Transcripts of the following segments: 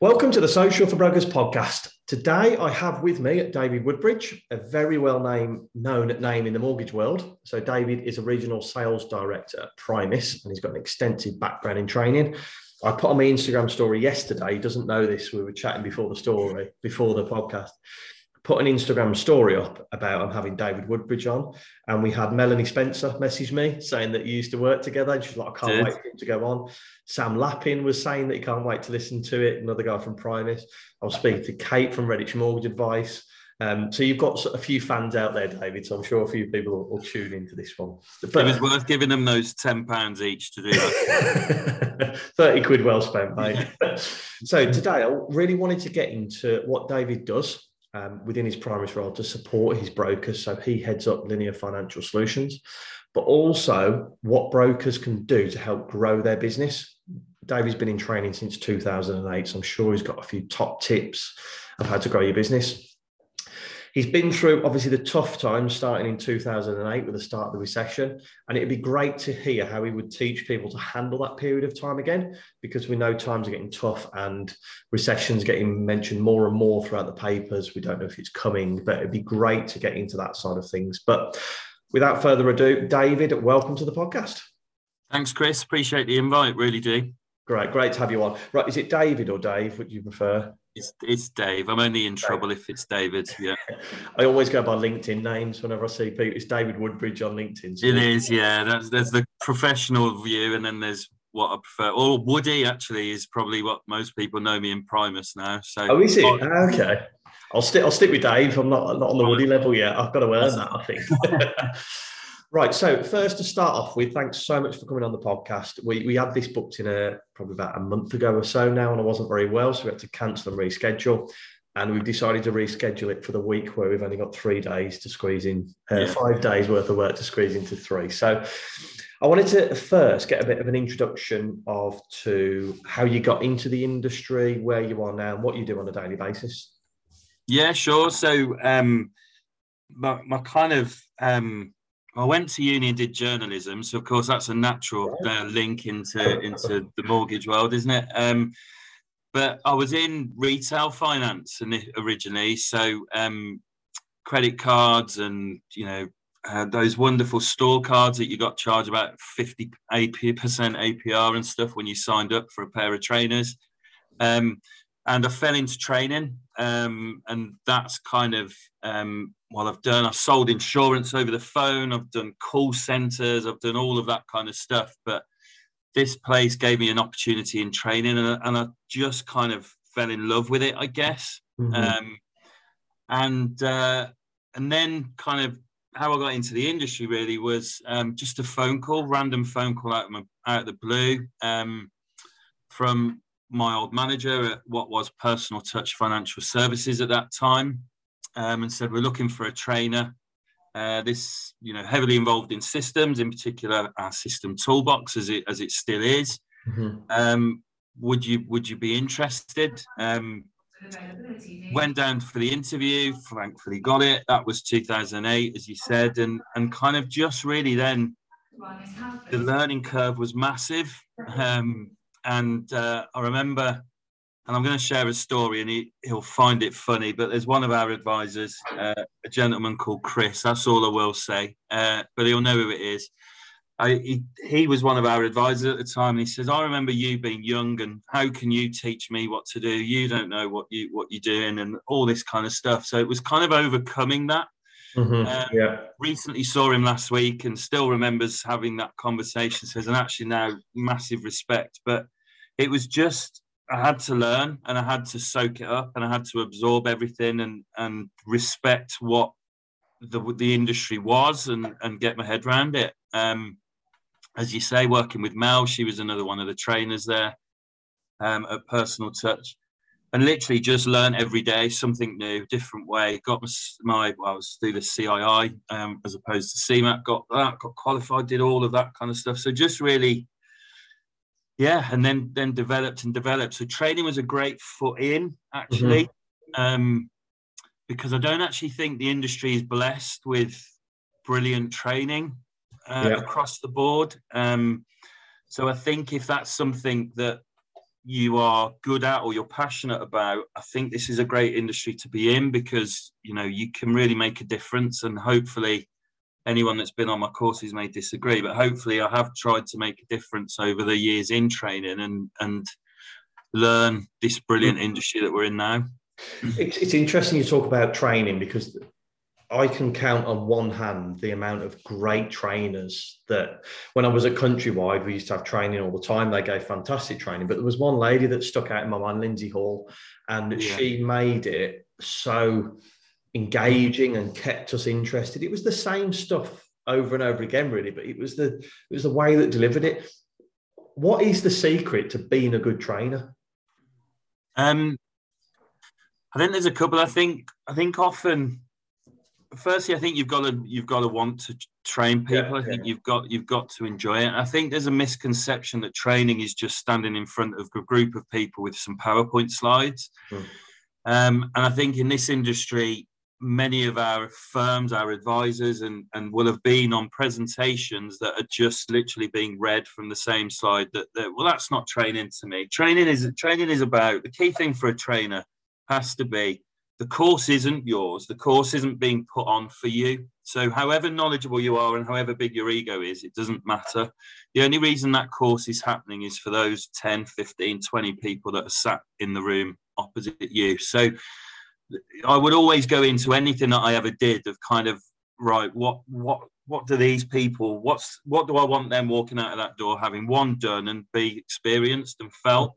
Welcome to the Social for Brokers podcast. Today I have with me David Woodbridge, a very well name, known name in the mortgage world. So David is a regional sales director at Primis and he's got an extensive background in training. I put on my Instagram story yesterday. He doesn't know this. We were chatting before the story, before the podcast put an Instagram story up about I'm having David Woodbridge on, and we had Melanie Spencer message me saying that you used to work together, and she's like, I can't wait for him to go on. Sam Lappin was saying that he can't wait to listen to it. Another guy from Primis. I was speaking to Kate from Redditch Mortgage Advice. Um, so you've got a few fans out there, David. So I'm sure a few people will, will tune into this one. But, it was worth giving them those ten pounds each to do that. Thirty quid well spent, mate. so today I really wanted to get into what David does um, within his Primis role to support his brokers. So he heads up Linear Financial Solutions, but also what brokers can do to help grow their business. Davey's been in training since 2008, so I'm sure he's got a few top tips of how to grow your business he's been through obviously the tough times starting in 2008 with the start of the recession and it'd be great to hear how he would teach people to handle that period of time again because we know times are getting tough and recessions getting mentioned more and more throughout the papers. We don't know if it's coming but it'd be great to get into that side of things. But without further ado david welcome to the podcast. Thanks chris. Appreciate the invite. Really do. Great great to have you on. Right is it david or dave would you prefer it's, it's Dave. I'm only in trouble if it's David. Yeah. I always go by LinkedIn names whenever I see people. It's David Woodbridge on LinkedIn. So it is, yeah. That's, there's the professional view, and then there's what I prefer. Or Woody actually is probably what most people know me in Primis now. So oh, is it? Ah, okay. I'll stick. I'll stick with Dave. I'm not not on the Woody level yet. I've got to earn that. I think. Right. So first to start off with, thanks so much for coming on the podcast. We we had this booked in a probably about a month ago or so now, and I wasn't very well, so we had to cancel and reschedule. And we've decided to reschedule it for the week where we've only got three days to squeeze in, uh, yeah. five days worth of work to squeeze into three. So I wanted to first get a bit of an introduction of to how you got into the industry, where you are now, and what you do on a daily basis. Yeah, sure. So um, my, my kind of um, I went to uni and did journalism, so of course that's a natural uh, link into into the mortgage world, isn't it? Um, but I was in retail finance originally, so um, credit cards and you know uh, those wonderful store cards that you got charged about 50 AP percent APR and stuff when you signed up for a pair of trainers. Um, and I fell into training, um, and that's kind of um, what I've done. I've sold insurance over the phone. I've done call centers. I've done all of that kind of stuff. But this place gave me an opportunity in training, and, and I just kind of fell in love with it, I guess. Mm-hmm. Um, and uh, and then kind of how I got into the industry really was um, just a phone call, random phone call out of, my, out of the blue um, from my old manager at what was Personal Touch Financial Services at that time, um, and said we're looking for a trainer. Uh, this, you know, heavily involved in systems, in particular our system toolbox, as it as it still is. Mm-hmm. Um, would you would you be interested? Um, went down for the interview. Thankfully, got it. That was 2008, as you said, and and kind of just really then the learning curve was massive. Um, and uh, I remember, and I'm going to share a story, and he, he'll find it funny. But there's one of our advisors, uh, a gentleman called Chris. That's all I will say. Uh, but he'll know who it is. I, he, he was one of our advisors at the time, and he says, "I remember you being young, and how can you teach me what to do? You don't know what you what you're doing, and all this kind of stuff." So it was kind of overcoming that. Mm-hmm. Um, yeah. Recently saw him last week and still remembers having that conversation. Says, and actually now massive respect. But it was just I had to learn and I had to soak it up and I had to absorb everything and and respect what the the industry was and and get my head around it. Um, as you say, working with Mel, she was another one of the trainers there um, at Personal Touch. And literally just learn every day something new, different way. Got my, my well, I was through the CII um, as opposed to CeMAP. Got that, got qualified, did all of that kind of stuff. So just really, yeah, and then then developed and developed. So training was a great foot in actually, mm-hmm. um, because I don't actually think the industry is blessed with brilliant training uh, yeah. across the board. Um, so I think if that's something that you are good at or you're passionate about, I think this is a great industry to be in because you know you can really make a difference. And hopefully, anyone that's been on my courses may disagree, but hopefully, I have tried to make a difference over the years in training and and learn this brilliant mm. industry that we're in now. It's, it's interesting you talk about training because I can count on one hand the amount of great trainers that when I was at Countrywide, we used to have training all the time. They gave fantastic training, but there was one lady that stuck out in my mind, Lindsay Hall, and yeah. she made it so engaging and kept us interested. It was the same stuff over and over again, really, but it was the it was the way that delivered it. What is the secret to being a good trainer? Um, I think there's a couple. I think I think often firstly, I think you've got to you've got to want to train people. Yeah, I think yeah. you've got you've got to enjoy it. I think there's a misconception that training is just standing in front of a group of people with some PowerPoint slides. Mm. Um, and I think in this industry, many of our firms, our advisors, and and will have been on presentations that are just literally being read from the same slide. That, that well, that's not training to me. Training is training is about the key thing for a trainer has to be the course isn't yours. The course isn't being put on for you. So, however knowledgeable you are and however big your ego is, it doesn't matter. The only reason that course is happening is for those 10, 15, 20 people that are sat in the room opposite you. So, I would always go into anything that I ever did of kind of, right, what, what, what do these people, what's, what do I want them walking out of that door having one done and be experienced and felt?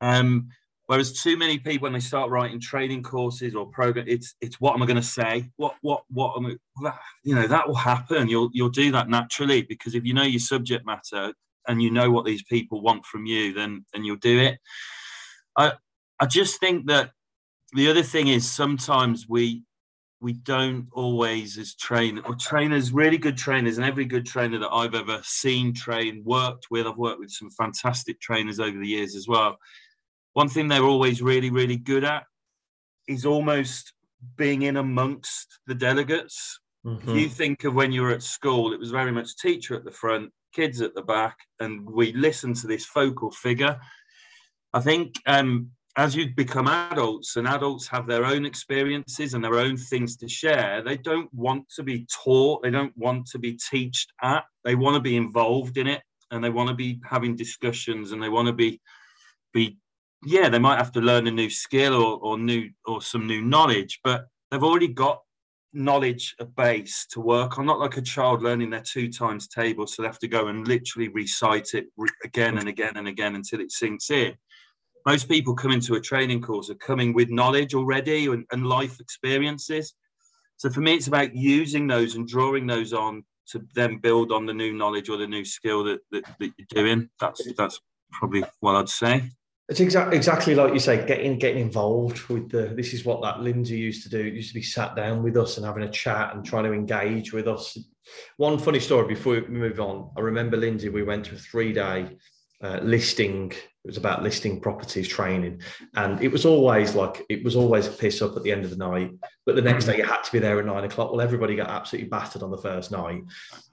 Um, Whereas too many people, when they start writing training courses or program, it's it's what am I going to say? What what what am I? You know that will happen. You'll you'll do that naturally because if you know your subject matter and you know what these people want from you, then then you'll do it. I I just think that the other thing is sometimes we we don't always as train or trainers really good trainers and every good trainer that i've ever seen train worked with i've worked with some fantastic trainers over the years as well one thing they're always really, really good at is almost being in amongst the delegates. Mm-hmm. If you think of when you were at school, it was very much teacher at the front, kids at the back, and we listened to this focal figure. I think um, as you become adults and adults have their own experiences and their own things to share, they don't want to be taught, they don't want to be taught at, they want to be involved in it and they want to be having discussions and they want to be be yeah, they might have to learn a new skill or, or new or some new knowledge, but they've already got knowledge a base to work on. Not like a child learning their two times table, so they have to go and literally recite it again and again and again until it sinks in. Most people come into a training course are coming with knowledge already and, and life experiences. So for me, it's about using those and drawing those on to then build on the new knowledge or the new skill that, that, that you're doing. That's that's probably what I'd say. It's exactly exactly like you say, getting getting involved with the. This is what that Lindsay used to do. It used to be sat down with us and having a chat and trying to engage with us. One funny story before we move on. I remember Lindsay. We went to a three day uh, listing. It was about listing properties training, and it was always like it was always a piss up at the end of the night. But the next day you had to be there at nine o'clock. Well, everybody got absolutely battered on the first night.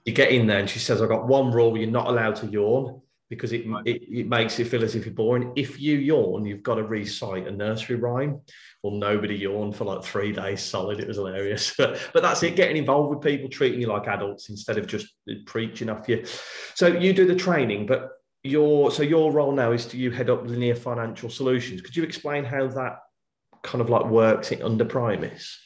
You get in there, and she says, "I've got one rule: you're not allowed to yawn." Because it, right. it, it, makes it feel as if you're boring. If you yawn, you've got to recite a nursery rhyme. Well, nobody yawned for like three days solid. It was hilarious. But, but that's it, getting involved with people, treating you like adults instead of just preaching off you. So you do the training, but your so your role now is to you head up linear financial solutions. Could you explain how that kind of like works under Primis?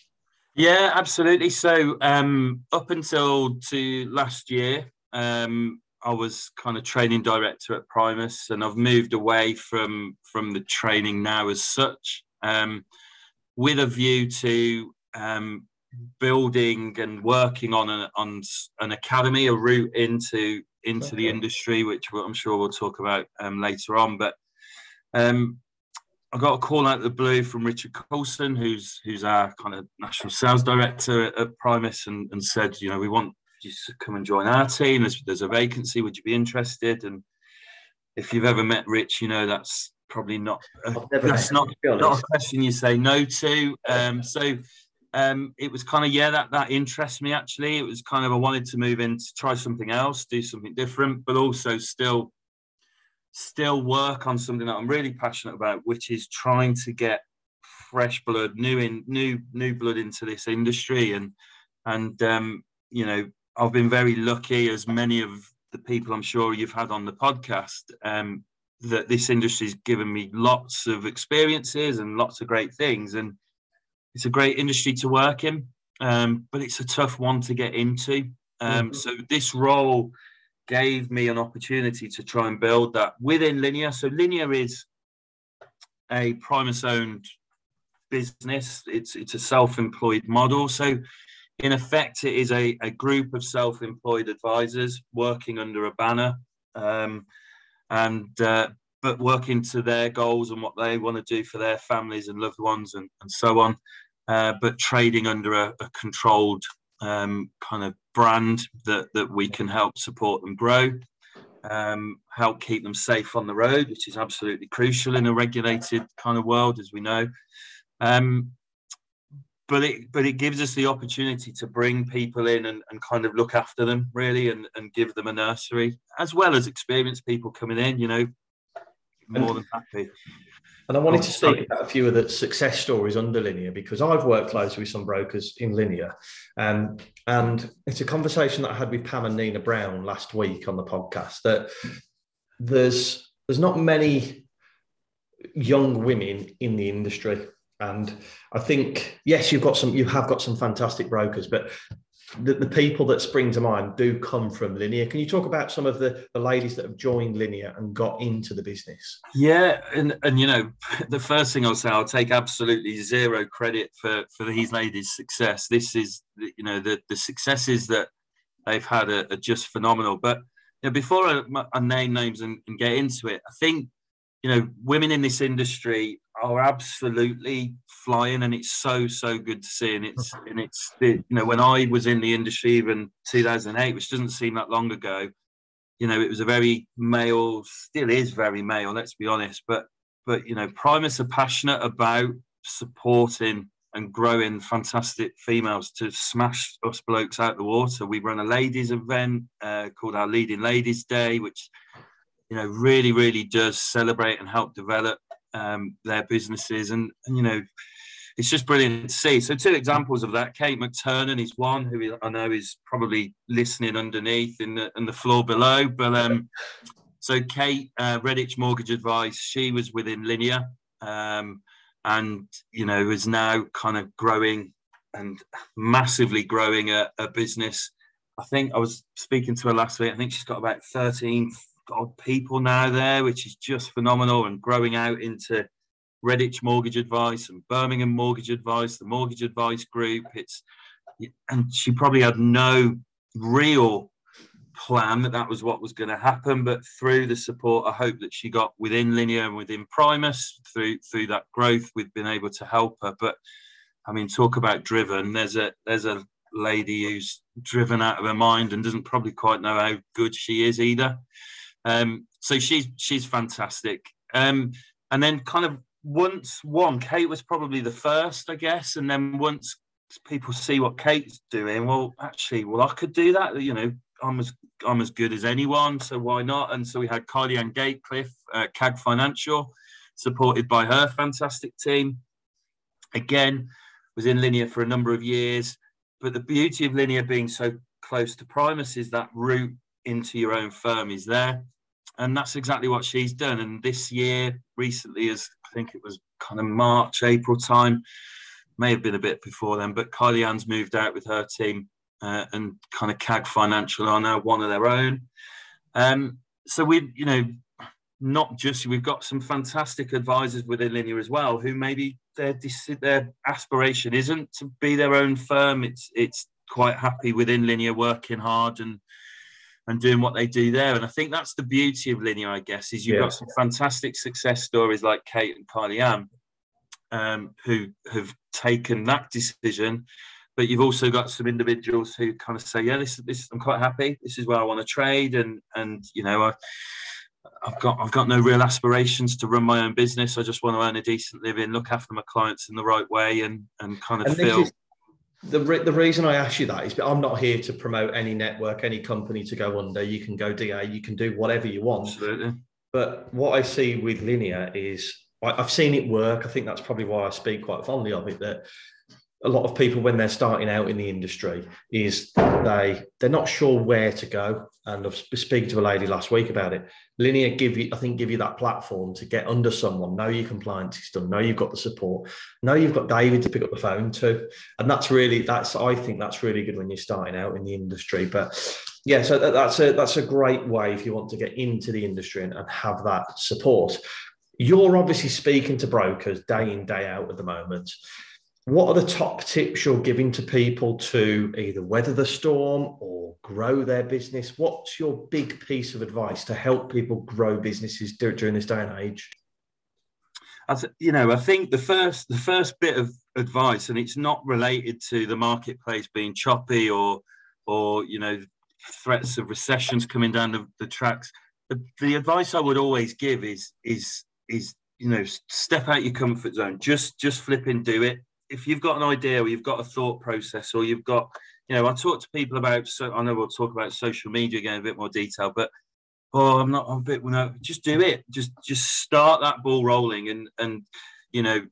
Yeah, absolutely. So um, up until to last year, um, I was kind of training director at Primis, and I've moved away from from the training now as such, um, with a view to um, building and working on an on an academy, a route into into okay. the industry, which I'm sure we'll talk about um, later on. But um, I got a call out of the blue from Richard Coulson, who's who's our kind of national sales director at, at Primis, and, and said, you know, we want you come and join our team. There's, there's a vacancy. Would you be interested? And if you've ever met Rich, you know that's probably not a, that's not, not a question you say no to. Um, so um, it was kind of yeah that that interests me actually. It was kind of I wanted to move in to try something else, do something different, but also still still work on something that I'm really passionate about, which is trying to get fresh blood, new in new new blood into this industry. And and um, you know, I've been very lucky, as many of the people I'm sure you've had on the podcast, um, that this industry's given me lots of experiences and lots of great things. And it's a great industry to work in, um, but it's a tough one to get into. Um, mm-hmm. So this role gave me an opportunity to try and build that within Linear. So Linear is a Primis owned business. It's it's a self-employed model. So in effect, it is a, a group of self-employed advisors working under a banner, um, and uh, but working to their goals and what they want to do for their families and loved ones and, and so on. Uh, but trading under a, a controlled um, kind of brand that, that we can help support them grow, um, help keep them safe on the road, which is absolutely crucial in a regulated kind of world, as we know. Um, but it but it gives us the opportunity to bring people in and, and kind of look after them really and, and give them a nursery as well as experienced people coming in you know more than happy and I wanted oh, to speak about a few of the success stories under Linear because I've worked closely with some brokers in Linear. Um, and it's a conversation that I had with Pam and Nina Brown last week on the podcast that there's there's not many young women in the industry. And I think, yes, you've got some, you have got some fantastic brokers, but the, the people that spring to mind do come from Linear. Can you talk about some of the, the ladies that have joined Linear and got into the business? Yeah, and and you know, the first thing I'll say, I'll take absolutely zero credit for for these ladies' success. This is you know the the successes that they've had are, are just phenomenal. But you know, before I, I name names and, and get into it, I think you know women in this industry are absolutely flying, and it's so so good to see. And it's and it's you know when I was in the industry even 2008, which doesn't seem that long ago, you know it was a very male, still is very male. Let's be honest, but but you know Primis are passionate about supporting and growing fantastic females to smash us blokes out the water. We run a ladies event uh, called our Leading Ladies Day, which you know really really does celebrate and help develop um, their businesses, and, and you know, it's just brilliant to see. So two examples of that: Kate McTurnan is one who I know is probably listening underneath in the in the floor below. But um, so Kate uh, Redditch Mortgage Advice, she was within Linear, um, and you know is now kind of growing and massively growing a, a business. I think I was speaking to her last week. I think she's got about 13, odd people now there, which is just phenomenal and growing out into Redditch Mortgage Advice and Birmingham Mortgage Advice, the Mortgage Advice Group. It's and she probably had no real plan that that was what was going to happen, but through the support, I hope that she got within Linear and within Primis through through that growth, we've been able to help her. But I mean, talk about driven. There's a there's a lady who's driven out of her mind and doesn't probably quite know how good she is either. Um, so she's she's fantastic. Um, and then kind of once one, Kate was probably the first, I guess, and then once people see what Kate's doing, well, actually, well, I could do that. You know, I'm as I'm as good as anyone, so why not? And so we had Kylie Ann Gatecliffe, uh, CAG Financial, supported by her fantastic team. Again, was in Linear for a number of years, but the beauty of Linear being so close to Primis is that route into your own firm is there. And that's exactly what she's done. And this year, recently, as I think it was kind of March, April time, may have been a bit before then, but Kylie Ann's moved out with her team uh, and kind of CAG Financial are now one of their own. Um, so we, you know, not just we've got some fantastic advisors within Linear as well, who maybe their their aspiration isn't to be their own firm. It's it's quite happy within Linear, working hard and and doing what they do there. And I think that's the beauty of linear, I guess, is you've yeah. got some fantastic success stories like Kate and Kylie Ann, um, who have taken that decision. But you've also got some individuals who kind of say, "Yeah, this, this, I'm quite happy. This is where I want to trade," and and you know, I, I've got I've got no real aspirations to run my own business. I just want to earn a decent living, look after my clients in the right way, and and kind of and feel. The, re- the reason I ask you that is I'm not here to promote any network, any company to go under. You can go DA, you can do whatever you want. Absolutely. But what I see with Linear is I, I've seen it work. I think that's probably why I speak quite fondly of it. That a lot of people when they're starting out in the industry is they they're not sure where to go. And i was speaking to a lady last week about it. Linear give you i think give you that platform to get under someone know your compliance is done know you've got the support know you've got david to pick up the phone to. And that's really that's i think that's really good when you're starting out in the industry. But yeah so that's a that's a great way if you want to get into the industry and, and have that support. You're obviously speaking to brokers day in day out at the moment what are the top tips you're giving to people to either weather the storm or grow their business? What's your big piece of advice to help people grow businesses during this day and age? I th- you know, I think the first the first bit of advice, and it's not related to the marketplace being choppy or or you know threats of recessions coming down the, the tracks. The, the advice I would always give is is is you know step out your comfort zone. Just just flip and do it if you've got an idea or you've got a thought process or you've got, you know, I talk to people about, so I know we'll talk about social media again in a bit more detail, but oh, I'm not I'm a bit, know, just do it. Just, just start that ball rolling and, and, you know,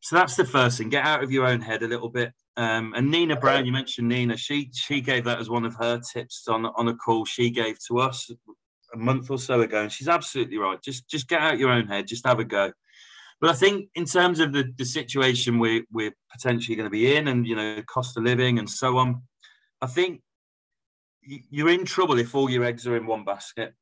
so that's the first thing. Get out of your own head a little bit. Um, and Nina Brown, you mentioned Nina. She she gave that as one of her tips on on a call she gave to us a month or so ago, and she's absolutely right. Just just get out your own head. Just have a go. But I think in terms of the, the situation we're, we're potentially going to be in and, you know, cost of living and so on, I think you're in trouble if all your eggs are in one basket.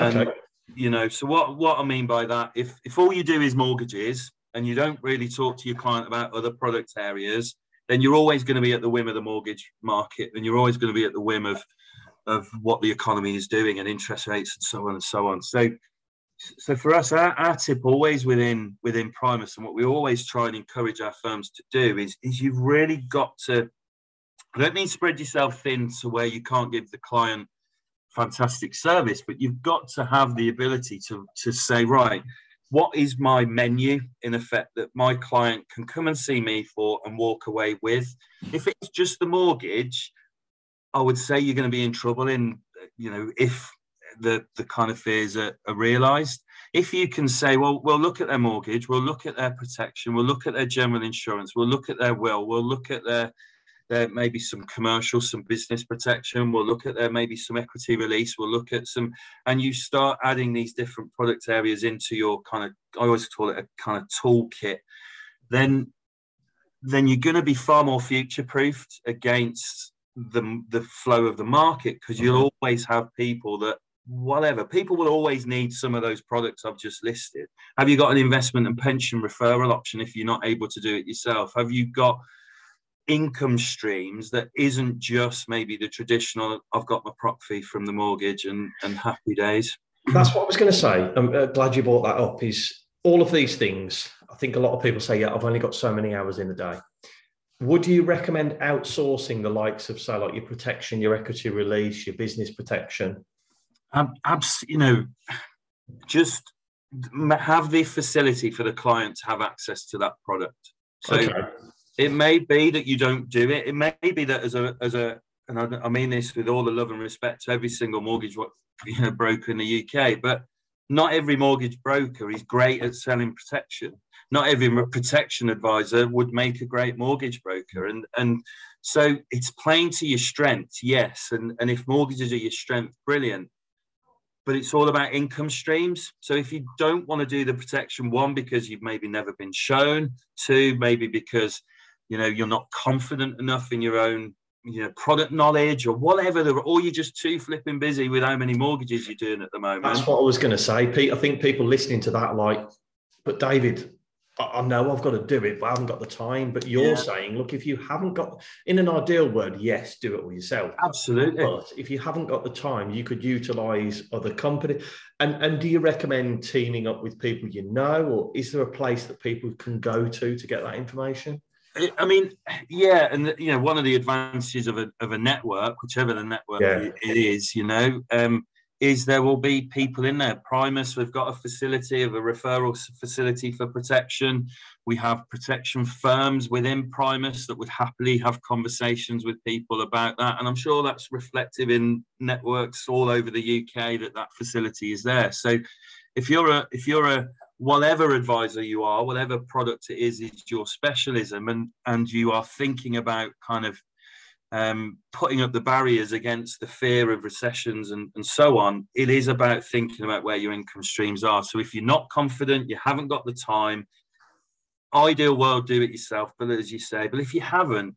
And, you know, so what, what I mean by that, if, if all you do is mortgages and you don't really talk to your client about other product areas, then you're always going to be at the whim of the mortgage market and you're always going to be at the whim of, of what the economy is doing and interest rates and so on and so on. So so for us, our, our, tip always within within Primis, and what we always try and encourage our firms to do is is you've really got to. I don't mean spread yourself thin to where you can't give the client fantastic service, but you've got to have the ability to to say right. What is my menu in effect that my client can come and see me for and walk away with? If it's just the mortgage, I would say you're going to be in trouble in, you know, if the the kind of fears are, are realised. If you can say, well, we'll look at their mortgage, we'll look at their protection, we'll look at their general insurance, we'll look at their will, we'll look at their there maybe some commercial, some business protection. We'll look at there maybe some equity release. We'll look at some, and you start adding these different product areas into your kind of. I always call it a kind of toolkit. Then, then you're going to be far more future proofed against the the flow of the market because you'll mm-hmm. always have people that whatever. People will always need some of those products I've just listed. Have you got an investment and pension referral option if you're not able to do it yourself? Have you got income streams that isn't just maybe the traditional I've got my prop fee from the mortgage and, and happy days? That's what I was going to say. I'm uh, glad you brought that up. Is all of these things, I think a lot of people say, yeah, I've only got so many hours in the day. Would you recommend outsourcing the likes of, say, like your protection, your equity release, your business protection um, abs- you know, just have the facility for the client to have access to that product. So okay. it may be that you don't do it. It may be that as a as a and I, I mean this with all the love and respect to every single mortgage you know, broker in the UK, but not every mortgage broker is great at selling protection. Not every protection advisor would make a great mortgage broker, and and so it's playing to your strengths, yes. And and if mortgages are your strength, brilliant but it's all about income streams. So if you don't want to do the protection, one because you've maybe never been shown, two maybe because you know you're not confident enough in your own you know product knowledge or whatever, or you're just too flipping busy with how many mortgages you're doing at the moment. That's what I was going to say, Pete. I think people listening to that like, but David, I know I've got to do it, but I haven't got the time. But you're yeah. saying, look, if you haven't got, in an ideal world, yes, do it all yourself. Absolutely. But if you haven't got the time, you could utilize other company. And and do you recommend teaming up with people you know, or is there a place that people can go to to get that information? I mean, yeah, and you know, one of the advantages of a of a network, whichever the network yeah. it is, you know, um, is there will be people in there. Primis, we've got a facility of a referral facility for protection. We have protection firms within Primis that would happily have conversations with people about that, and I'm sure that's reflective in networks all over the UK that that facility is there. So, if you're a if you're a whatever advisor you are, whatever product it is, is your specialism, and and you are thinking about kind of um, putting up the barriers against the fear of recessions and, and so on, it is about thinking about where your income streams are. So if you're not confident, you haven't got the time, ideal world, do it yourself. But as you say, but if you haven't,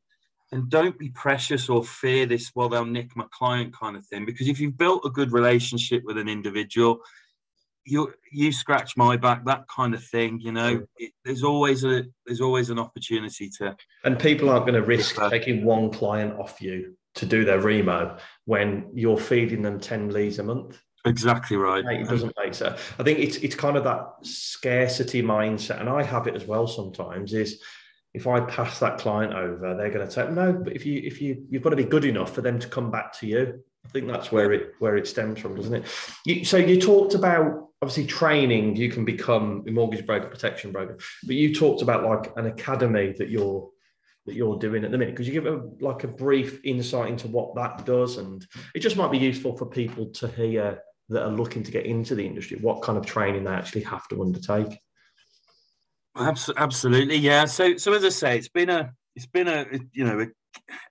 then don't be precious or fear this, well, they'll nick my client kind of thing. Because if you've built a good relationship with an individual, you you scratch my back that kind of thing you know? It, there's always a there's always an opportunity to and people aren't going to risk taking one client off you to do their remo when you're feeding them 10 leads a month. Exactly right. It doesn't make sense. I think it's it's kind of that scarcity mindset and i have it as well sometimes is if i pass that client over they're going to take no but if you if you you've got to be good enough for them to come back to you I think that's where it where it stems from, doesn't it? You, so you talked about obviously training. You can become a mortgage broker, protection broker, but you talked about like an academy that you're that you're doing at the minute. Could you give a, like a brief insight into what that does? And it just might be useful for people to hear that are looking to get into the industry. What kind of training they actually have to undertake? Absolutely, yeah. So, so as I say, it's been a, it's been a, you know, a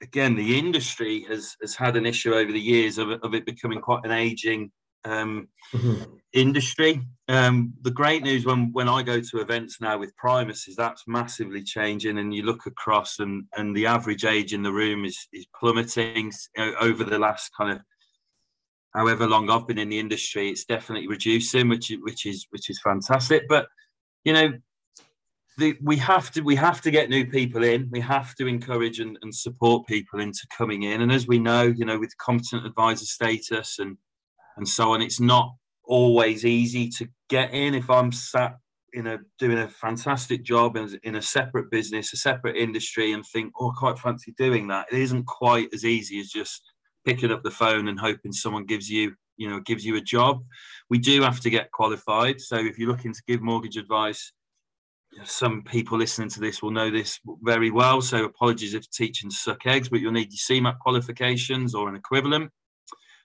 again, the industry has has had an issue over the years of, of it becoming quite an aging um, mm-hmm. industry. Um, the great news when when I go to events now with Primis is that's massively changing, and you look across, and and the average age in the room is is plummeting over the last kind of however long I've been in the industry. It's definitely reducing, which which is which is fantastic. But you know, the, we have to we have to get new people in. We have to encourage and, and support people into coming in. And as we know, you know, with competent advisor status and and so on, it's not always easy to get in. If I'm sat in a doing a fantastic job in, in a separate business, a separate industry, and think, oh, I quite fancy doing that. It isn't quite as easy as just picking up the phone and hoping someone gives you, you know, gives you a job. We do have to get qualified. So if you're looking to give mortgage advice, some people listening to this will know this very well. So apologies if teaching suck eggs, but you'll need your CeMAP qualifications or an equivalent.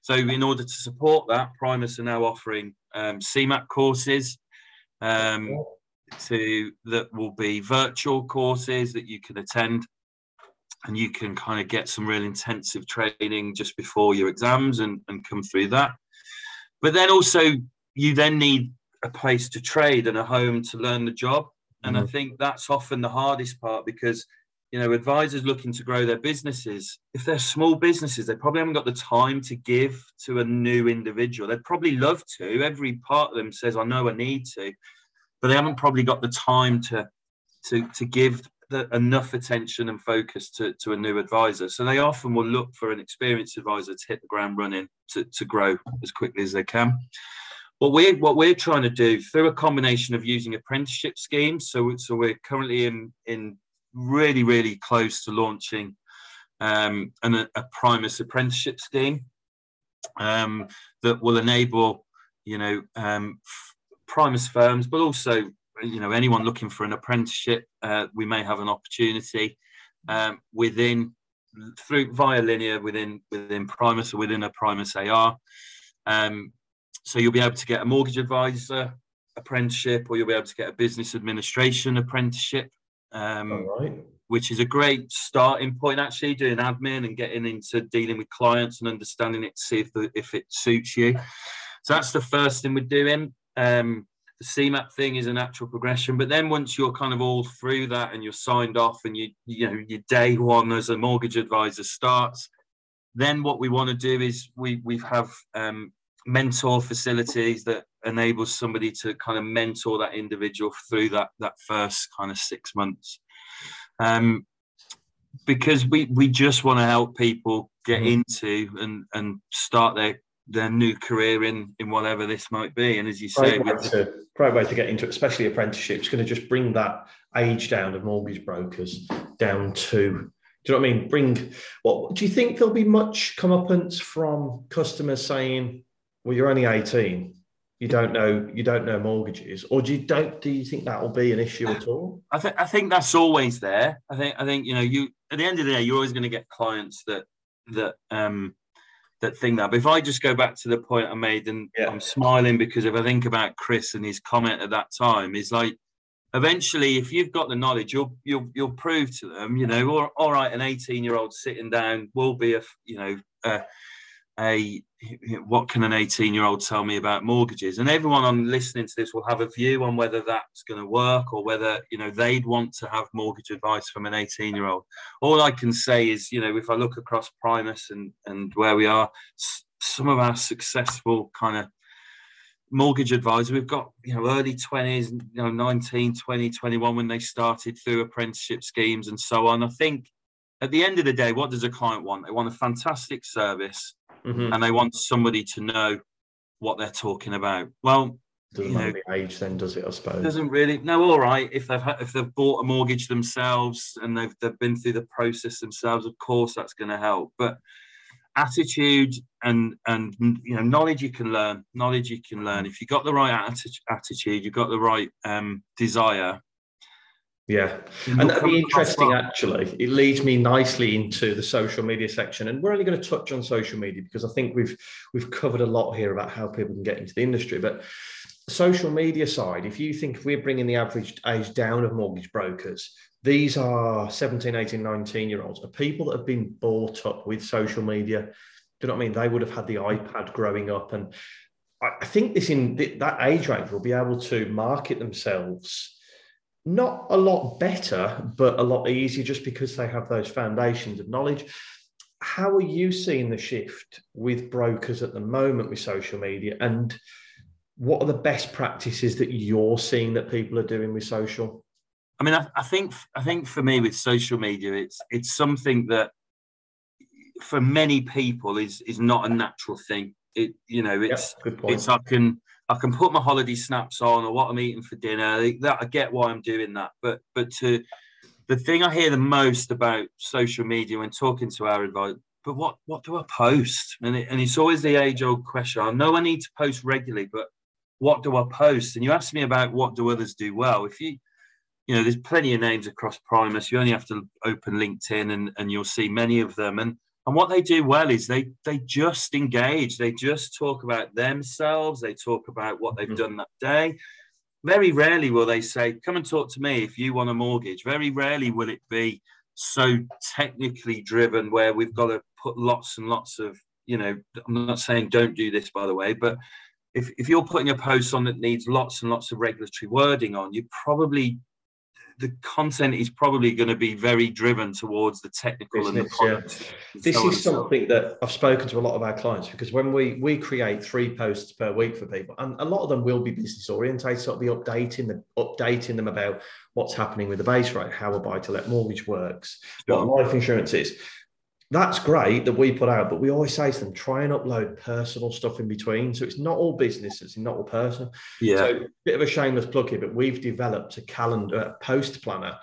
So in order to support that, Primis are now offering um, CeMAP courses um, to that will be virtual courses that you can attend and you can kind of get some real intensive training just before your exams and, and come through that. But then also you then need a place to trade and a home to learn the job. And mm-hmm. I think that's often the hardest part because, you know, advisors looking to grow their businesses, if they're small businesses, they probably haven't got the time to give to a new individual. They'd probably love to. Every part of them says, I know I need to, but they haven't probably got the time to to to give the, enough attention and focus to, to a new advisor. So they often will look for an experienced advisor to hit the ground running to, to grow as quickly as they can what we're what we're trying to do through a combination of using apprenticeship schemes. So so we're currently in in really really close to launching um, an, a, Primis apprenticeship scheme um, that will enable you know um, Primis firms, but also you know anyone looking for an apprenticeship. Uh, we may have an opportunity um, within through via linear within within Primis or within a Primis AR. Um, so you'll be able to get a mortgage advisor apprenticeship, or you'll be able to get a business administration apprenticeship, um, which is a great starting point. Actually, doing admin and getting into dealing with clients and understanding it, to see if the, if it suits you. So that's the first thing we're doing. Um, the CeMAP thing is a natural progression, but then once you're kind of all through that and you're signed off and you you know your day one as a mortgage advisor starts, then what we want to do is we we have um, mentor facilities that enables somebody to kind of mentor that individual through that that first kind of six months. Um, because we we just want to help people get mm-hmm. into and and start their their new career in in whatever this might be. And as you say, great way, to, great way to get into it, especially apprenticeships, going to just bring that age down of mortgage brokers down to. Do you know what I mean? Bring what do you think there'll be much comeuppance from customers saying, "Well, you're only 18, you don't know you don't know mortgages," or do you don't do you think that will be an issue at all? I think I think that's always there. I think I think you know you at the end of the day, you're always going to get clients that that um that think that. But if I just go back to the point I made, and yeah. I'm smiling because if I think about Chris and his comment at that time, is like eventually, if you've got the knowledge, you'll you'll you'll prove to them, you know, all, all right, an 18 year old sitting down will be a you know a, a what can an 18 year old tell me about mortgages? And everyone on listening to this will have a view on whether that's going to work or whether you know they'd want to have mortgage advice from an 18 year old all i can say is you know if i look across primis and and where we are some of our successful kind of mortgage advisors we've got you know early 20s you know 19 20 21 when they started through apprenticeship schemes and so on. I think at the end of the day what does a client want? They want a fantastic service mm-hmm. and they want somebody to know what they're talking about. Well, doesn't you know, the age then, does it? I suppose doesn't really. No, all right. If they've if they've bought a mortgage themselves and they've they've been through the process themselves, of course that's going to help. But attitude and and you know knowledge you can learn. Knowledge you can learn. If you've got the right attitude, you've got the right um, desire, yeah, and that'd be interesting. Actually, it leads me nicely into the social media section, and we're only going to touch on social media because I think we've we've covered a lot here about how people can get into the industry. But social media side, if you think if we're bringing the average age down of mortgage brokers, these are 17, 18, 19 year olds, are people that have been brought up with social media. Do you know what I mean? They would have had the iPad growing up, and I think this in that age range will be able to market themselves not a lot better, but a lot easier just because they have those foundations of knowledge. How are you seeing the shift with brokers at the moment with social media? And what are the best practices that you're seeing that people are doing with social? I mean, I, I think I think for me with social media, it's it's something that for many people is is not a natural thing. It you know it's yep, it's I can I can put my holiday snaps on or what I'm eating for dinner. That I get why I'm doing that, but but to the thing I hear the most about social media when talking to our advisor, but what what do I post? And it, and it's always the age old question. I know I need to post regularly, but what do I post? And you ask me about what do others do well. If you you know, there's plenty of names across Primis. You only have to open LinkedIn and, and you'll see many of them. And and what they do well is they they just engage. They just talk about themselves. They talk about what they've mm-hmm. done that day. Very rarely will they say, "Come and talk to me if you want a mortgage." Very rarely will it be so technically driven where we've got to put lots and lots of you know. I'm not saying don't do this, by the way, but if, if you're putting a post on that needs lots and lots of regulatory wording on, you probably the content is probably going to be very driven towards the technical Business, and the product. Yeah. This so is something that I've spoken to a lot of our clients because when we we create three posts per week for people, and a lot of them will be business orientated, so I'll be updating them, updating them about what's happening with the base rate, how a buy to let mortgage works, sure. what life insurance is that's great that we put out, but we always say to them, try and upload personal stuff in between. So it's not all business, it's not all personal. Yeah. So bit of a shameless plug here, but we've developed a calendar, a post planner,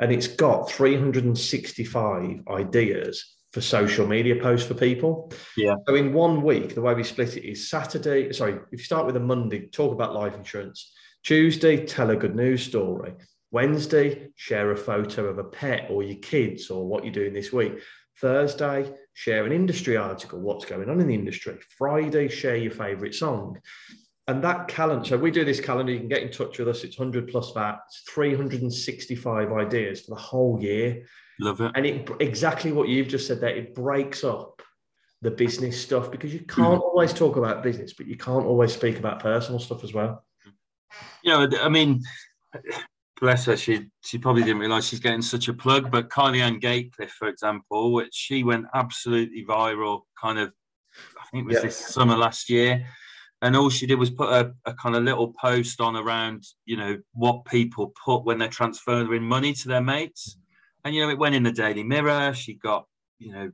and it's got 365 ideas for social media posts for people. Yeah. So in one week, the way we split it is Saturday. Sorry, if you start with a Monday, talk about life insurance. Tuesday, tell a good news story. Wednesday, share a photo of a pet or your kids or what you're doing this week. Thursday, share an industry article, what's going on in the industry. Friday, share your favorite song. And that calendar, so we do this calendar, you can get in touch with us. It's 100 plus that, it's 365 ideas for the whole year. Love it. And it exactly what you've just said there, it breaks up the business stuff because you can't mm. always talk about business, but you can't always speak about personal stuff as well. You know, I mean, bless her, she she probably didn't realise she's getting such a plug. But Kylie Ann Gatecliffe, for example, which she went absolutely viral, kind of, I think it was yeah. this summer last year. and all she did was put a, a, kind of little post on around you know what people put when they're transferring money to their mates and you know it went in the daily mirror she got you know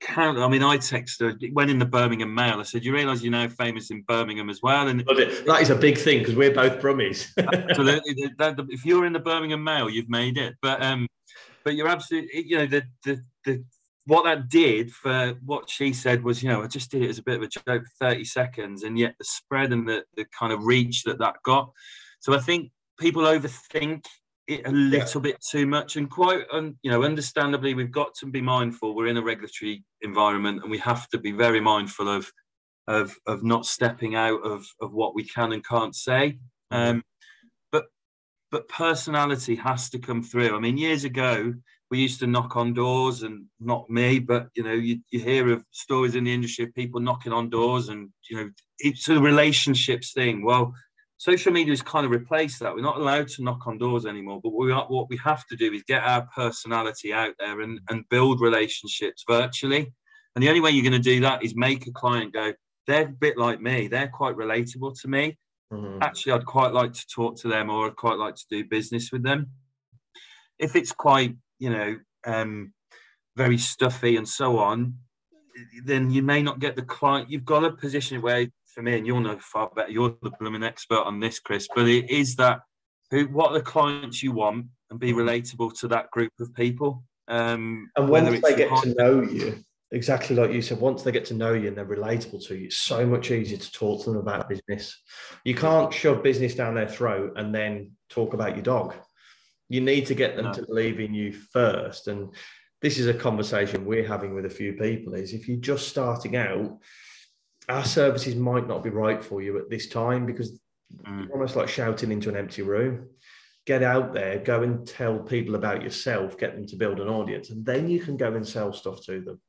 count i mean i texted her it went in the birmingham mail. I said you realize you're now famous in birmingham as well and that is a big thing because we're both brummies. Absolutely if you're in the birmingham mail you've made it. But um but you're absolutely you know the the, the what that did for what she said was, you know, I just did it as a bit of a joke, for 30 seconds, and yet the spread and the, the kind of reach that that got. So I think people overthink it a little yeah. bit too much, and quite, un, you know, understandably, we've got to be mindful. We're in a regulatory environment, and we have to be very mindful of of of not stepping out of of what we can and can't say. Mm-hmm. Um, but but personality has to come through. I mean, years ago, we used to knock on doors and not me, but you know, you, you hear of stories in the industry of people knocking on doors and you know, it's a relationships thing. Well, social media has kind of replaced that. We're not allowed to knock on doors anymore, but we are, what we have to do is get our personality out there and, and build relationships virtually. And the only way you're going to do that is make a client go, they're a bit like me. They're quite relatable to me. Mm-hmm. Actually, I'd quite like to talk to them or I'd quite like to do business with them. If it's quite you know, um, very stuffy and so on, then you may not get the client. You've got a position where, for me, and you'll know far better. You're the blooming expert on this, Chris. But it is that who, what are the clients you want, and be relatable to that group of people. Um, and once they get to know you, exactly like you said, once they get to know you and they're relatable to you, it's so much easier to talk to them about business. You can't shove business down their throat and then talk about your dog. You need to get them no. to believe in you first. And this is a conversation we're having with a few people is if you're just starting out, our services might not be right for you at this time because mm. almost like shouting into an empty room. Get out there, go and tell people about yourself, get them to build an audience, and then you can go and sell stuff to them.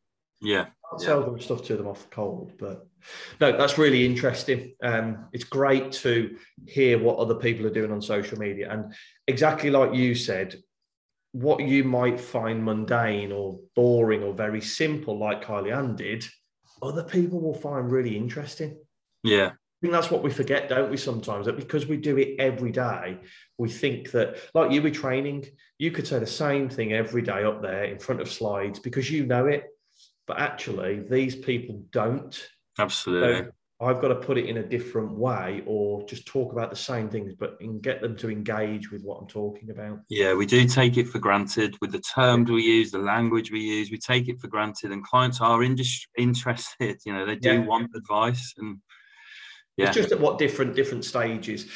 Yeah. I'll sell them stuff to them off the cold. But no, that's really interesting. Um, it's great to hear what other people are doing on social media. And exactly like you said, what you might find mundane or boring or very simple, like Kylie Ann did, other people will find really interesting. Yeah. I think that's what we forget, don't we, sometimes? That because we do it every day, we think that, like you were training, you could say the same thing every day up there in front of slides because you know it but actually these people don't. Absolutely. So I've got to put it in a different way or just talk about the same things, but and get them to engage with what I'm talking about. Yeah, we do take it for granted with the terms we use, the language we use, we take it for granted, and clients are interested. You know, they do yeah. want advice, and yeah, it's just at what different different stages.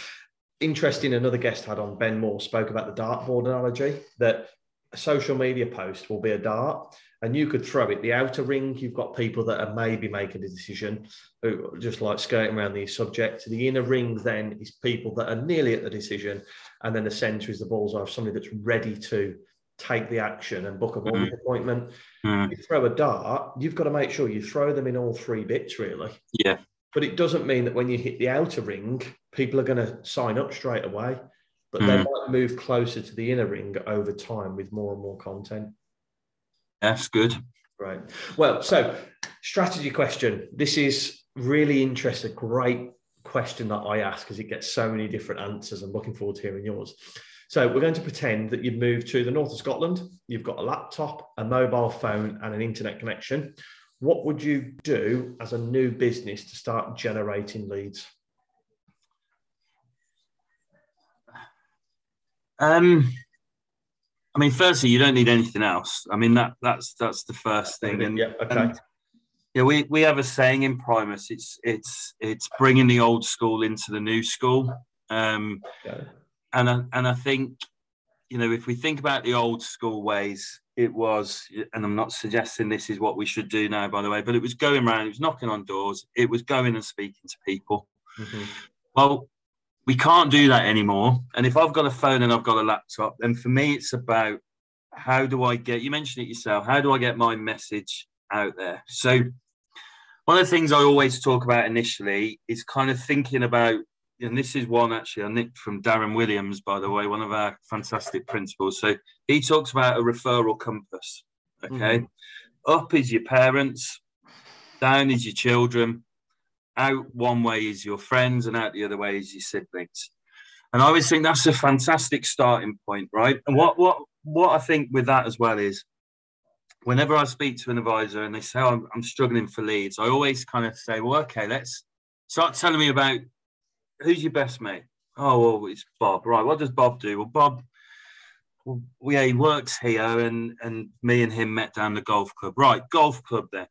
Interesting. Another guest had on Ben Moore spoke about the dartboard analogy that a social media post will be a dart and you could throw it. The outer ring, you've got people that are maybe making a decision, who just like skirting around the subject. The inner ring then is people that are nearly at the decision, and then the centre is the bullseye of somebody that's ready to take the action and book a mm-hmm. appointment. Mm-hmm. You throw a dart, you've got to make sure you throw them in all three bits, really. Yeah. But it doesn't mean that when you hit the outer ring, people are going to sign up straight away. But mm-hmm. they might move closer to the inner ring over time with more and more content. That's good. Right. Well, so strategy question. This is really interesting. Great question that I ask because it gets so many different answers. I'm looking forward to hearing yours. So we're going to pretend that you've moved to the north of Scotland. You've got a laptop, a mobile phone, and an internet connection. What would you do as a new business to start generating leads? Um, I mean, firstly, you don't need anything else. I mean, that that's that's the first thing. And yeah, okay. And, yeah, we, we have a saying in Primis. It's it's it's bringing the old school into the new school. Um. And I, and I think, you know, if we think about the old school ways, it was, and I'm not suggesting this is what we should do now, by the way, but it was going around, it was knocking on doors, it was going and speaking to people. Mm-hmm. Well, we can't do that anymore. And if I've got a phone and I've got a laptop, then for me, it's about how do I get, you mentioned it yourself, how do I get my message out there? So, one of the things I always talk about initially is kind of thinking about, and this is one actually I nicked from Darren Williams, by the way, one of our fantastic principals. So, he talks about a referral compass. Okay. Mm-hmm. Up is your parents, down is your children, out one way is your friends, and out the other way is your siblings. And I always think that's a fantastic starting point, right? And what what what I think with that as well is whenever I speak to an advisor and they say, oh, I'm, I'm struggling for leads, I always kind of say, well, okay, let's start telling me about who's your best mate. Oh, well, it's Bob. Right. What does Bob do? Well, Bob, well, yeah, he works here, and and me and him met down the golf club. Right, golf club then.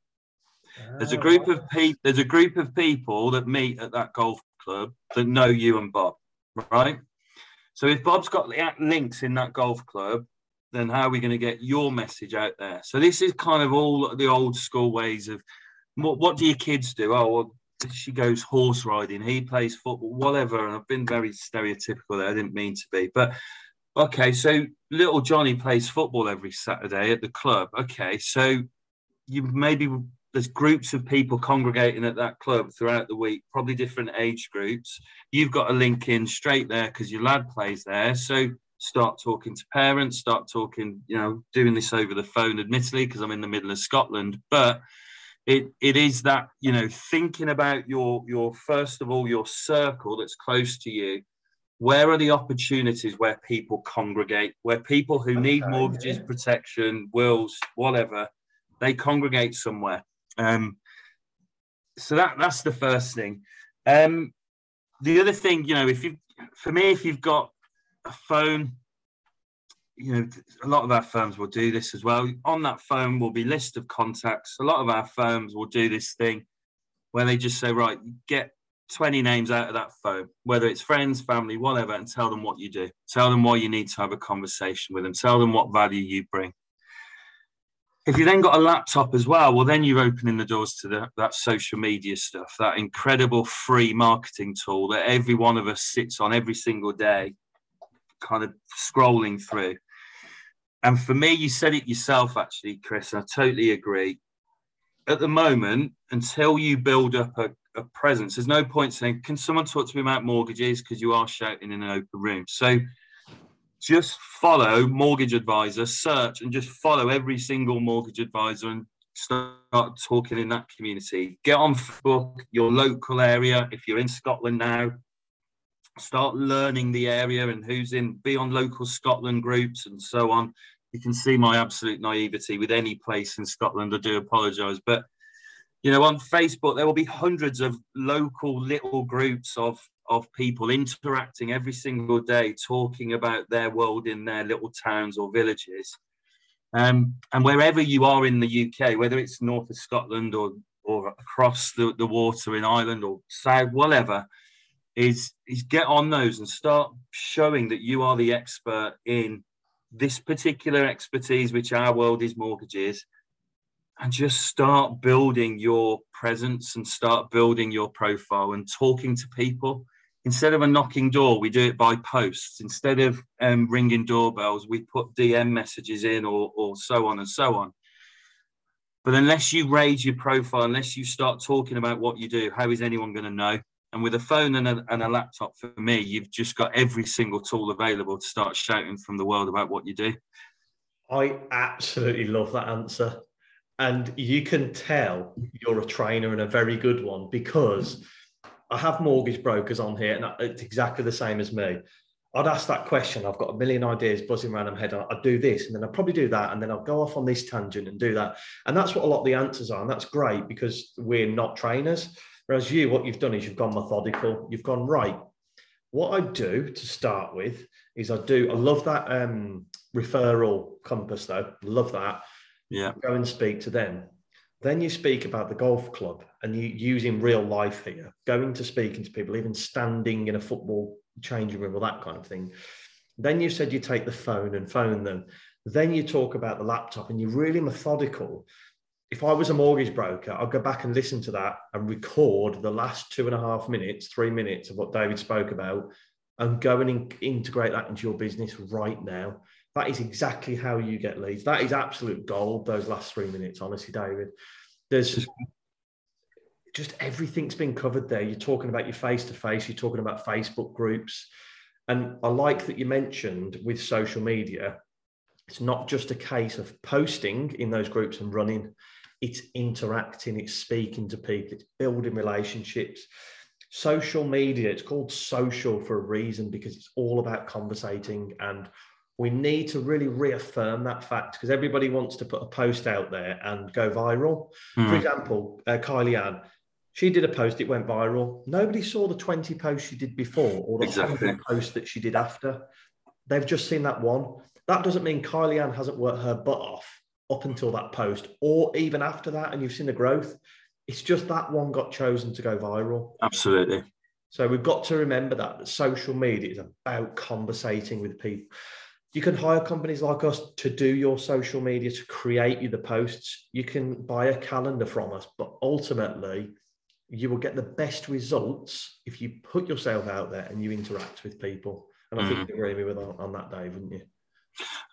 There's a ah. group of people. There's a group of people that meet at that golf club that know you and Bob, right? So if Bob's got the links in that golf club, then how are we going to get your message out there? So this is kind of all the old school ways of what, what do your kids do? Oh, well, she goes horse riding, he plays football, whatever. And I've been very stereotypical there. I didn't mean to be, but okay. So little Johnny plays football every Saturday at the club. Okay, so you maybe there's groups of people congregating at that club throughout the week, probably different age groups. You've got a link in straight there because your lad plays there. So start talking to parents, start talking, you know, doing this over the phone, admittedly, because I'm in the middle of Scotland. But it it is that, you know, thinking about your your first of all, your circle that's close to you. Where are the opportunities where people congregate, where people who need mortgages, protection, wills, whatever, they congregate somewhere um, so that that's the first thing. Um, the other thing, you know, if you, for me, if you've got a phone, you know, a lot of our firms will do this as well. On that phone will be list of contacts. A lot of our firms will do this thing where they just say, right, get 20 names out of that phone, whether it's friends, family, whatever, and tell them what you do. Tell them why you need to have a conversation with them. Tell them what value you bring. If you then got a laptop as well, well, then you're opening the doors to the, that social media stuff, that incredible free marketing tool that every one of us sits on every single day, kind of scrolling through. And for me, you said it yourself, actually, Chris, and I totally agree. At the moment, until you build up a, a presence, there's no point saying, Can someone talk to me about mortgages? Because you are shouting in an open room. So just follow mortgage advisor, search and just follow every single mortgage advisor and start talking in that community. Get on Facebook, your local area. If you're in Scotland now, start learning the area and who's in, be on local Scotland groups and so on. You can see my absolute naivety with any place in Scotland. I do apologise. But, you know, on Facebook, there will be hundreds of local little groups of of people interacting every single day, talking about their world in their little towns or villages. Um, and wherever you are in the UK, whether it's north of Scotland or or across the, the water in Ireland or south, whatever, is is get on those and start showing that you are the expert in this particular expertise, which our world is mortgages, and just start building your presence and start building your profile and talking to people instead of a knocking door, we do it by posts. Instead of um, ringing doorbells, we put DM messages in or, or so on and so on. But unless you raise your profile, unless you start talking about what you do, how is anyone going to know? And with a phone and a, and a laptop, for me, you've just got every single tool available to start shouting from the world about what you do. I absolutely love that answer. And you can tell you're a trainer and a very good one because I have mortgage brokers on here, and it's exactly the same as me. I'd ask that question. I've got a million ideas buzzing around my head. I'd do this, and then I'd probably do that, and then I'll go off on this tangent and do that. And that's what a lot of the answers are, and that's great because we're not trainers. Whereas you, what you've done is you've gone methodical. You've gone right. What I do to start with is I do. I love that um, referral compass, though. Love that. Yeah. Go and speak to them. Then you speak about the golf club and you using real life here, going to speaking to people, even standing in a football changing room or that kind of thing. Then you said you take the phone and phone them. Then you talk about the laptop and you're really methodical. If I was a mortgage broker, I'd go back and listen to that and record the last two and a half minutes, three minutes of what David spoke about and go and in- integrate that into your business right now. That is exactly how you get leads. That is absolute gold, those last three minutes, honestly, David. There's just everything's been covered there. You're talking about your face to face, you're talking about Facebook groups. And I like that you mentioned with social media, it's not just a case of posting in those groups and running. it's interacting, it's speaking to people, it's building relationships. Social media, it's called social for a reason because it's all about conversating. And we need to really reaffirm that fact because everybody wants to put a post out there and go viral. Mm. For example, uh, Kylie Ann, she did a post, it went viral. Nobody saw the 20 posts she did before or the exactly. post that she did after. They've just seen that one. That doesn't mean Kylie Ann hasn't worked her butt off up until that post or even after that, and you've seen the growth. It's just that one got chosen to go viral. Absolutely. So we've got to remember that, that social media is about conversating with people. You can hire companies like us to do your social media, to create you the posts. You can buy a calendar from us, but ultimately, you will get the best results if you put yourself out there and you interact with people. And I mm. think you agree with me on, on that, Dave, wouldn't you?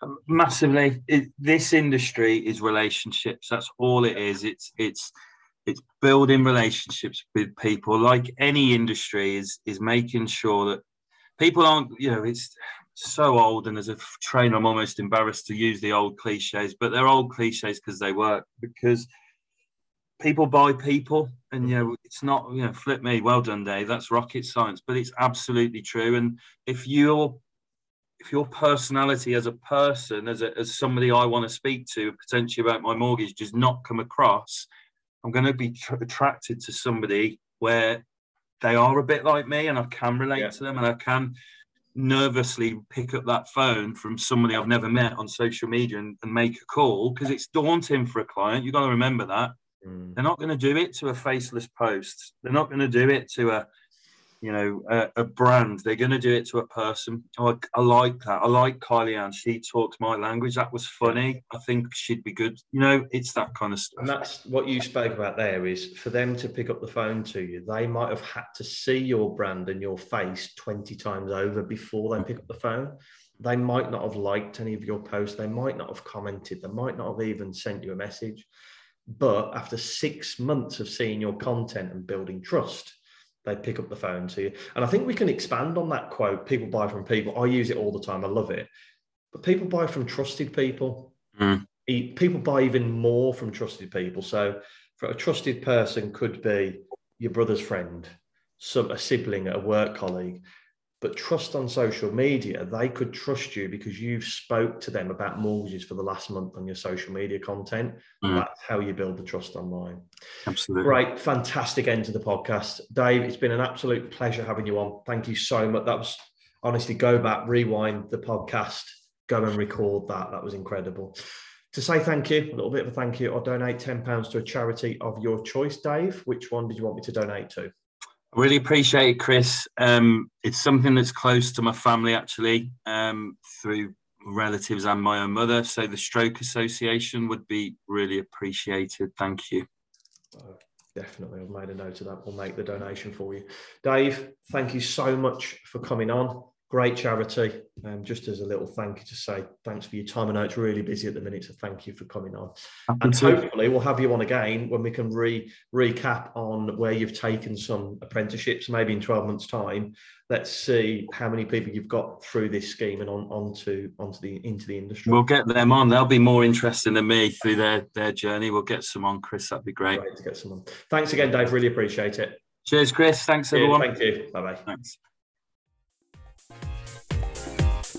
Um, massively. It, this industry is relationships. That's all it is. It's it's it's building relationships with people. Like any industry, is is making sure that people aren't. You know, it's so old, and as a trainer, I'm almost embarrassed to use the old cliches, but they're old cliches because they work. Because people buy people, and you know, it's not you know, flip me. Well done, Dave. That's rocket science, but it's absolutely true. And if you're if your personality as a person, as a, as somebody I want to speak to potentially about my mortgage, does not come across, I'm going to be tr- attracted to somebody where they are a bit like me, and I can relate yeah. to them, and I can nervously pick up that phone from somebody I've never met on social media and, and make a call because it's daunting for a client. You've got to remember that. Mm. They're not going to do it to a faceless post. They're not going to do it to a you know, a, a brand. They're going to do it to a person. I, I like that. I like Kylie Ann. She talks my language. That was funny. I think she'd be good. You know, it's that kind of stuff. And that's what you spoke about there is for them to pick up the phone to you, they might have had to see your brand and your face 20 times over before they pick up the phone. They might not have liked any of your posts. They might not have commented. They might not have even sent you a message. But after six months of seeing your content and building trust, they pick up the phone to you. And I think we can expand on that quote people buy from people. I use it all the time. I love it. But people buy from trusted people. Mm. People buy even more from trusted people. So, for a trusted person could be your brother's friend, some a sibling, a work colleague but trust on social media they could trust you because you've spoke to them about mortgages for the last month on your social media content. Mm. that's how you build the trust online. Absolutely. Great fantastic end to the podcast. Dave it's been an absolute pleasure having you on. Thank you so much. That was honestly go back rewind the podcast go and record that. That was incredible. To say thank you a little bit of a thank you i'll donate 10 pounds to a charity of your choice dave. Which one did you want me to donate to I really appreciate it, Chris. Um, it's something that's close to my family, actually, um, through relatives and my own mother. So the Stroke Association would be really appreciated. Thank you. Uh, definitely. I've made a note of that. We'll make the donation for you. Dave, thank you so much for coming on great charity. Um, just as a little thank you to say thanks for your time. I know it's really busy at the minute, so thank you for coming on. Happy and to. hopefully we'll have you on again when we can re recap on where you've taken some apprenticeships, maybe in 12 months' time. Let's see how many people you've got through this scheme and on onto onto the into the industry. We'll get them on. They'll be more interesting than me through their their journey. We'll get some on, Chris. That'd be great. Great to get some on. Thanks again, Dave. Really appreciate it. Cheers, Chris. Thanks, everyone. Thank you. Bye bye. Thanks.